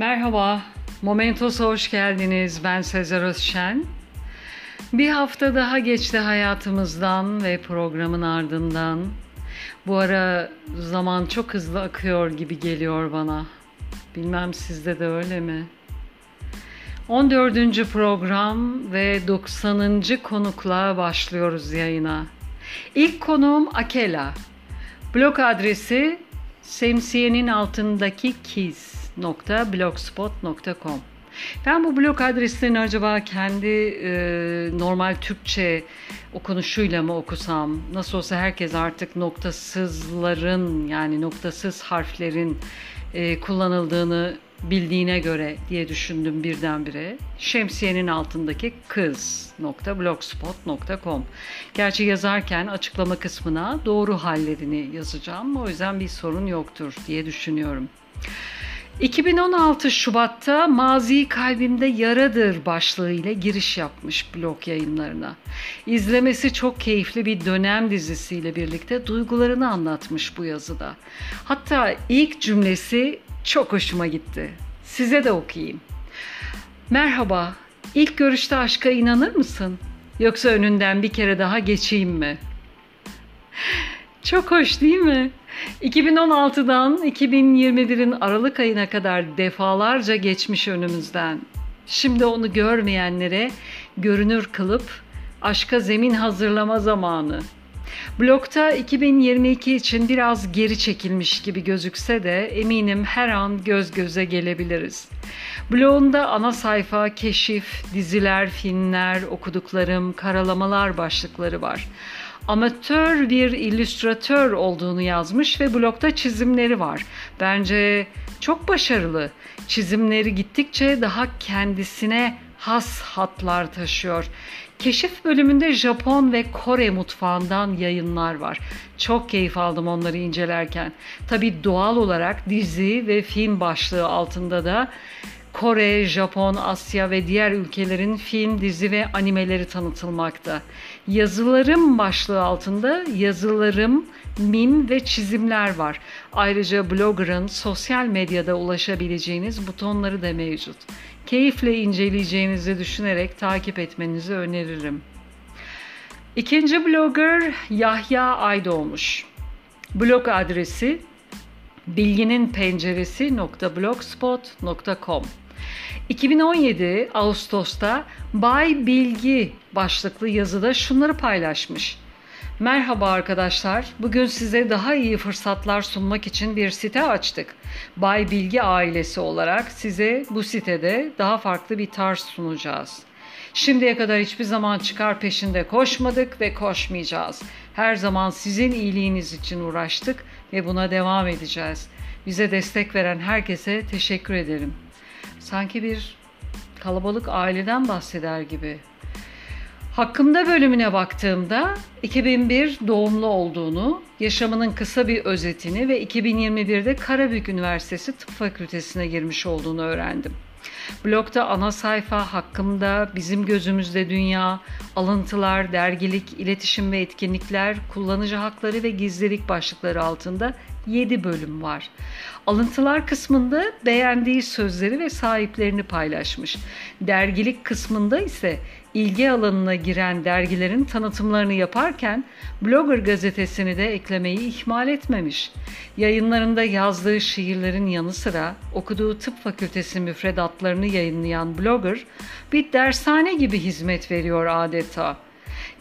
Merhaba, Momentos'a hoş geldiniz. Ben Sezer Özşen. Bir hafta daha geçti hayatımızdan ve programın ardından. Bu ara zaman çok hızlı akıyor gibi geliyor bana. Bilmem sizde de öyle mi? 14. program ve 90. konukla başlıyoruz yayına. İlk konuğum Akela. Blog adresi semsiyenin altındaki kiz.blogspot.com ben bu blog adreslerini acaba kendi e, normal Türkçe okunuşuyla mı okusam? Nasıl olsa herkes artık noktasızların yani noktasız harflerin e, kullanıldığını bildiğine göre diye düşündüm birdenbire. Şemsiyenin altındaki kız.blogspot.com Gerçi yazarken açıklama kısmına doğru hallerini yazacağım. O yüzden bir sorun yoktur diye düşünüyorum. 2016 Şubat'ta Mazi Kalbimde Yaradır başlığıyla giriş yapmış blog yayınlarına. İzlemesi çok keyifli bir dönem dizisiyle birlikte duygularını anlatmış bu yazıda. Hatta ilk cümlesi çok hoşuma gitti. Size de okuyayım. Merhaba, ilk görüşte aşka inanır mısın? Yoksa önünden bir kere daha geçeyim mi? Çok hoş değil mi? 2016'dan 2021'in Aralık ayına kadar defalarca geçmiş önümüzden. Şimdi onu görmeyenlere görünür kılıp aşka zemin hazırlama zamanı. Blokta 2022 için biraz geri çekilmiş gibi gözükse de eminim her an göz göze gelebiliriz. Blogunda ana sayfa, keşif, diziler, filmler, okuduklarım, karalamalar başlıkları var amatör bir illüstratör olduğunu yazmış ve blokta çizimleri var. Bence çok başarılı. Çizimleri gittikçe daha kendisine has hatlar taşıyor. Keşif bölümünde Japon ve Kore mutfağından yayınlar var. Çok keyif aldım onları incelerken. Tabi doğal olarak dizi ve film başlığı altında da Kore, Japon, Asya ve diğer ülkelerin film, dizi ve animeleri tanıtılmakta. Yazılarım başlığı altında yazılarım, mim ve çizimler var. Ayrıca blogger'ın sosyal medyada ulaşabileceğiniz butonları da mevcut. Keyifle inceleyeceğinizi düşünerek takip etmenizi öneririm. İkinci blogger Yahya Aydoğmuş. Blog adresi bilgininpenceresi.blogspot.com 2017 Ağustos'ta Bay Bilgi başlıklı yazıda şunları paylaşmış. Merhaba arkadaşlar. Bugün size daha iyi fırsatlar sunmak için bir site açtık. Bay Bilgi ailesi olarak size bu sitede daha farklı bir tarz sunacağız. Şimdiye kadar hiçbir zaman çıkar peşinde koşmadık ve koşmayacağız. Her zaman sizin iyiliğiniz için uğraştık ve buna devam edeceğiz. Bize destek veren herkese teşekkür ederim. Sanki bir kalabalık aileden bahseder gibi. Hakkımda bölümüne baktığımda 2001 doğumlu olduğunu, yaşamının kısa bir özetini ve 2021'de Karabük Üniversitesi Tıp Fakültesine girmiş olduğunu öğrendim. Blogda ana sayfa hakkımda bizim gözümüzde dünya, alıntılar, dergilik, iletişim ve etkinlikler, kullanıcı hakları ve gizlilik başlıkları altında 7 bölüm var. Alıntılar kısmında beğendiği sözleri ve sahiplerini paylaşmış. Dergilik kısmında ise ilgi alanına giren dergilerin tanıtımlarını yaparken Blogger gazetesini de eklemeyi ihmal etmemiş. Yayınlarında yazdığı şiirlerin yanı sıra okuduğu tıp fakültesi müfredatlarını yayınlayan Blogger bir dershane gibi hizmet veriyor adeta.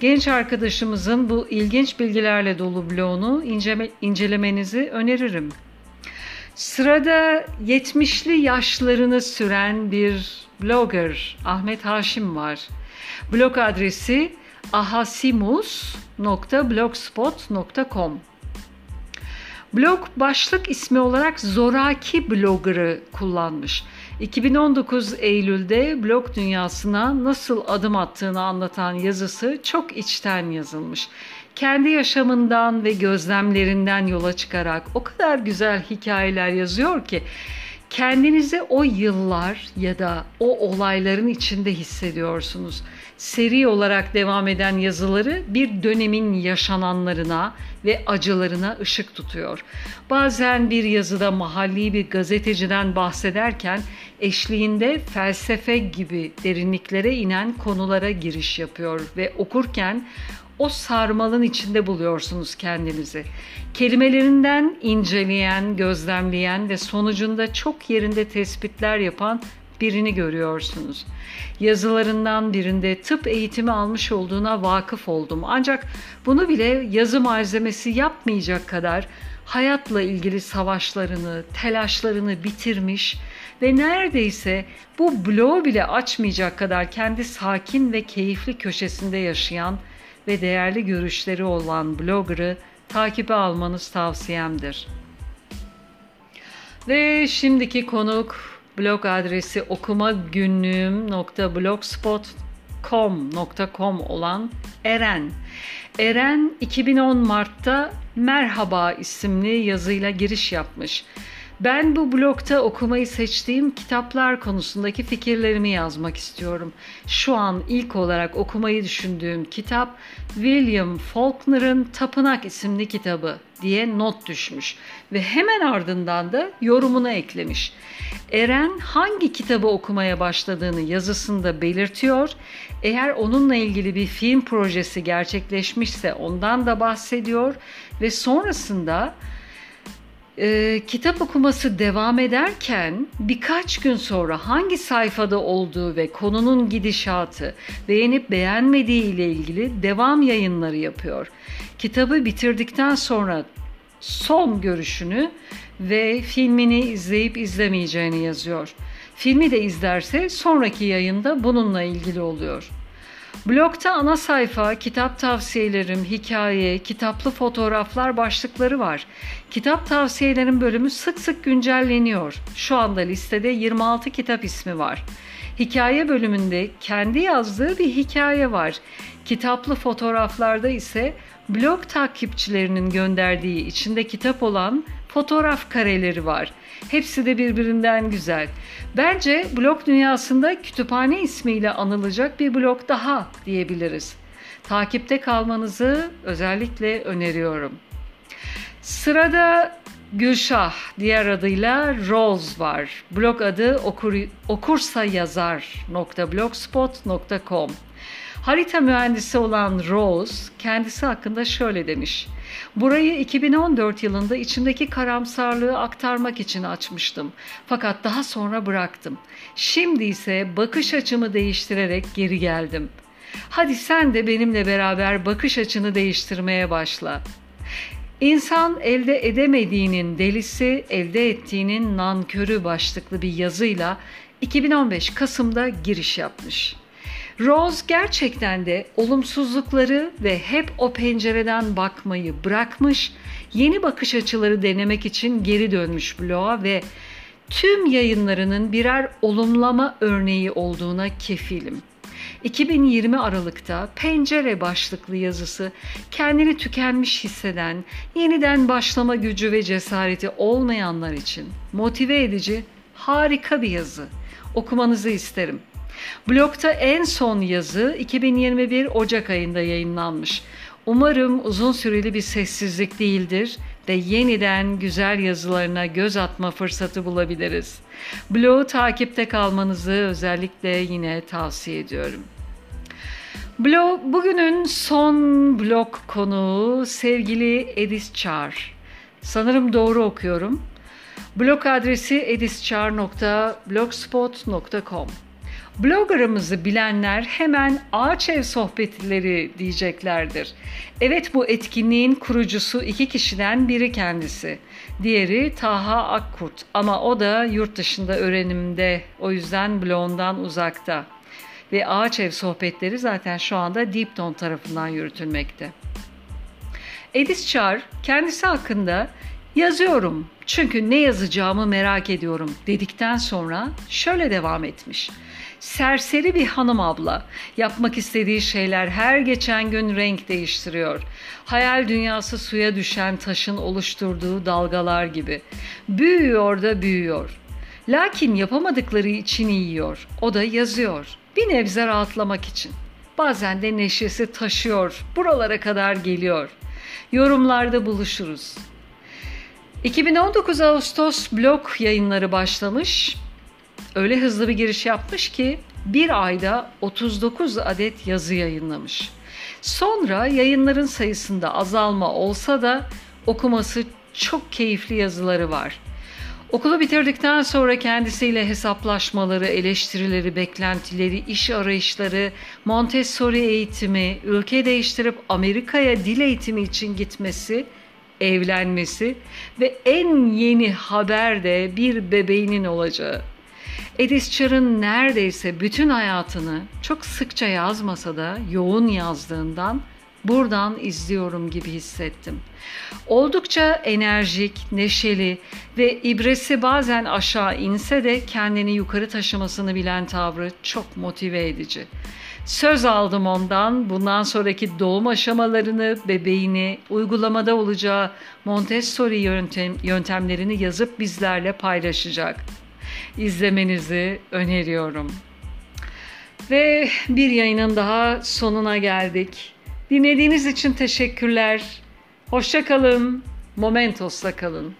Genç arkadaşımızın bu ilginç bilgilerle dolu blogunu inceme, incelemenizi öneririm. Sırada 70'li yaşlarını süren bir blogger Ahmet Haşim var. Blog adresi ahasimus.blogspot.com Blog başlık ismi olarak Zoraki Blogger'ı kullanmış. 2019 Eylül'de blog dünyasına nasıl adım attığını anlatan yazısı çok içten yazılmış. Kendi yaşamından ve gözlemlerinden yola çıkarak o kadar güzel hikayeler yazıyor ki kendinizi o yıllar ya da o olayların içinde hissediyorsunuz. Seri olarak devam eden yazıları bir dönemin yaşananlarına ve acılarına ışık tutuyor. Bazen bir yazıda mahalli bir gazeteciden bahsederken eşliğinde felsefe gibi derinliklere inen konulara giriş yapıyor ve okurken o sarmalın içinde buluyorsunuz kendinizi. Kelimelerinden inceleyen, gözlemleyen ve sonucunda çok yerinde tespitler yapan birini görüyorsunuz. Yazılarından birinde tıp eğitimi almış olduğuna vakıf oldum. Ancak bunu bile yazı malzemesi yapmayacak kadar hayatla ilgili savaşlarını, telaşlarını bitirmiş ve neredeyse bu bloğu bile açmayacak kadar kendi sakin ve keyifli köşesinde yaşayan ve değerli görüşleri olan blogger'ı takibe almanız tavsiyemdir. Ve şimdiki konuk blog adresi okumagünlüğüm.blogspot.com olan Eren. Eren 2010 Mart'ta Merhaba isimli yazıyla giriş yapmış. Ben bu blogta okumayı seçtiğim kitaplar konusundaki fikirlerimi yazmak istiyorum. Şu an ilk olarak okumayı düşündüğüm kitap William Faulkner'ın Tapınak isimli kitabı diye not düşmüş ve hemen ardından da yorumunu eklemiş. Eren hangi kitabı okumaya başladığını yazısında belirtiyor. Eğer onunla ilgili bir film projesi gerçekleşmişse ondan da bahsediyor ve sonrasında e, kitap okuması devam ederken birkaç gün sonra hangi sayfada olduğu ve konunun gidişatı, beğenip beğenmediği ile ilgili devam yayınları yapıyor. Kitabı bitirdikten sonra son görüşünü ve filmini izleyip izlemeyeceğini yazıyor. Filmi de izlerse sonraki yayında bununla ilgili oluyor. Blogta ana sayfa, kitap tavsiyelerim, hikaye, kitaplı fotoğraflar başlıkları var. Kitap tavsiyelerim bölümü sık sık güncelleniyor. Şu anda listede 26 kitap ismi var. Hikaye bölümünde kendi yazdığı bir hikaye var. Kitaplı fotoğraflarda ise blog takipçilerinin gönderdiği içinde kitap olan fotoğraf kareleri var. Hepsi de birbirinden güzel. Bence blog dünyasında kütüphane ismiyle anılacak bir blog daha diyebiliriz. Takipte kalmanızı özellikle öneriyorum. Sırada Gülşah, diğer adıyla Rose var. Blog adı okur, okursayazar.blogspot.com Harita mühendisi olan Rose kendisi hakkında şöyle demiş. Burayı 2014 yılında içimdeki karamsarlığı aktarmak için açmıştım. Fakat daha sonra bıraktım. Şimdi ise bakış açımı değiştirerek geri geldim. Hadi sen de benimle beraber bakış açını değiştirmeye başla. İnsan elde edemediğinin delisi, elde ettiğinin nankörü başlıklı bir yazıyla 2015 Kasım'da giriş yapmış. Rose gerçekten de olumsuzlukları ve hep o pencereden bakmayı bırakmış, yeni bakış açıları denemek için geri dönmüş bloğa ve tüm yayınlarının birer olumlama örneği olduğuna kefilim. 2020 Aralık'ta Pencere başlıklı yazısı kendini tükenmiş hisseden, yeniden başlama gücü ve cesareti olmayanlar için motive edici harika bir yazı. Okumanızı isterim. Blogta en son yazı 2021 Ocak ayında yayınlanmış. Umarım uzun süreli bir sessizlik değildir de yeniden güzel yazılarına göz atma fırsatı bulabiliriz. Blogu takipte kalmanızı özellikle yine tavsiye ediyorum. Blog, bugünün son blog konuğu sevgili Edis Çağar. Sanırım doğru okuyorum. Blog adresi edischar.blogspot.com Blogger'ımızı bilenler hemen ağaç ev sohbetleri diyeceklerdir. Evet bu etkinliğin kurucusu iki kişiden biri kendisi. Diğeri Taha Akkurt ama o da yurt dışında öğrenimde o yüzden bloğundan uzakta. Ve ağaç ev sohbetleri zaten şu anda Deepton tarafından yürütülmekte. Edis Char kendisi hakkında yazıyorum çünkü ne yazacağımı merak ediyorum dedikten sonra şöyle devam etmiş. Serseri bir hanım abla. Yapmak istediği şeyler her geçen gün renk değiştiriyor. Hayal dünyası suya düşen taşın oluşturduğu dalgalar gibi. Büyüyor da büyüyor. Lakin yapamadıkları için yiyor. O da yazıyor. Bir nebze rahatlamak için. bazen de neşesi taşıyor. Buralara kadar geliyor. Yorumlarda buluşuruz. 2019 Ağustos blog yayınları başlamış. Öyle hızlı bir giriş yapmış ki bir ayda 39 adet yazı yayınlamış. Sonra yayınların sayısında azalma olsa da okuması çok keyifli yazıları var. Okulu bitirdikten sonra kendisiyle hesaplaşmaları, eleştirileri, beklentileri, iş arayışları, Montessori eğitimi, ülke değiştirip Amerika'ya dil eğitimi için gitmesi, evlenmesi ve en yeni haber de bir bebeğinin olacağı. Edis Char'ın neredeyse bütün hayatını çok sıkça yazmasa da yoğun yazdığından buradan izliyorum gibi hissettim. Oldukça enerjik, neşeli ve ibresi bazen aşağı inse de kendini yukarı taşımasını bilen tavrı çok motive edici. Söz aldım ondan bundan sonraki doğum aşamalarını, bebeğini, uygulamada olacağı Montessori yöntem, yöntemlerini yazıp bizlerle paylaşacak. İzlemenizi öneriyorum. Ve bir yayının daha sonuna geldik. Dinlediğiniz için teşekkürler. Hoşça kalın. Momentos'ta kalın.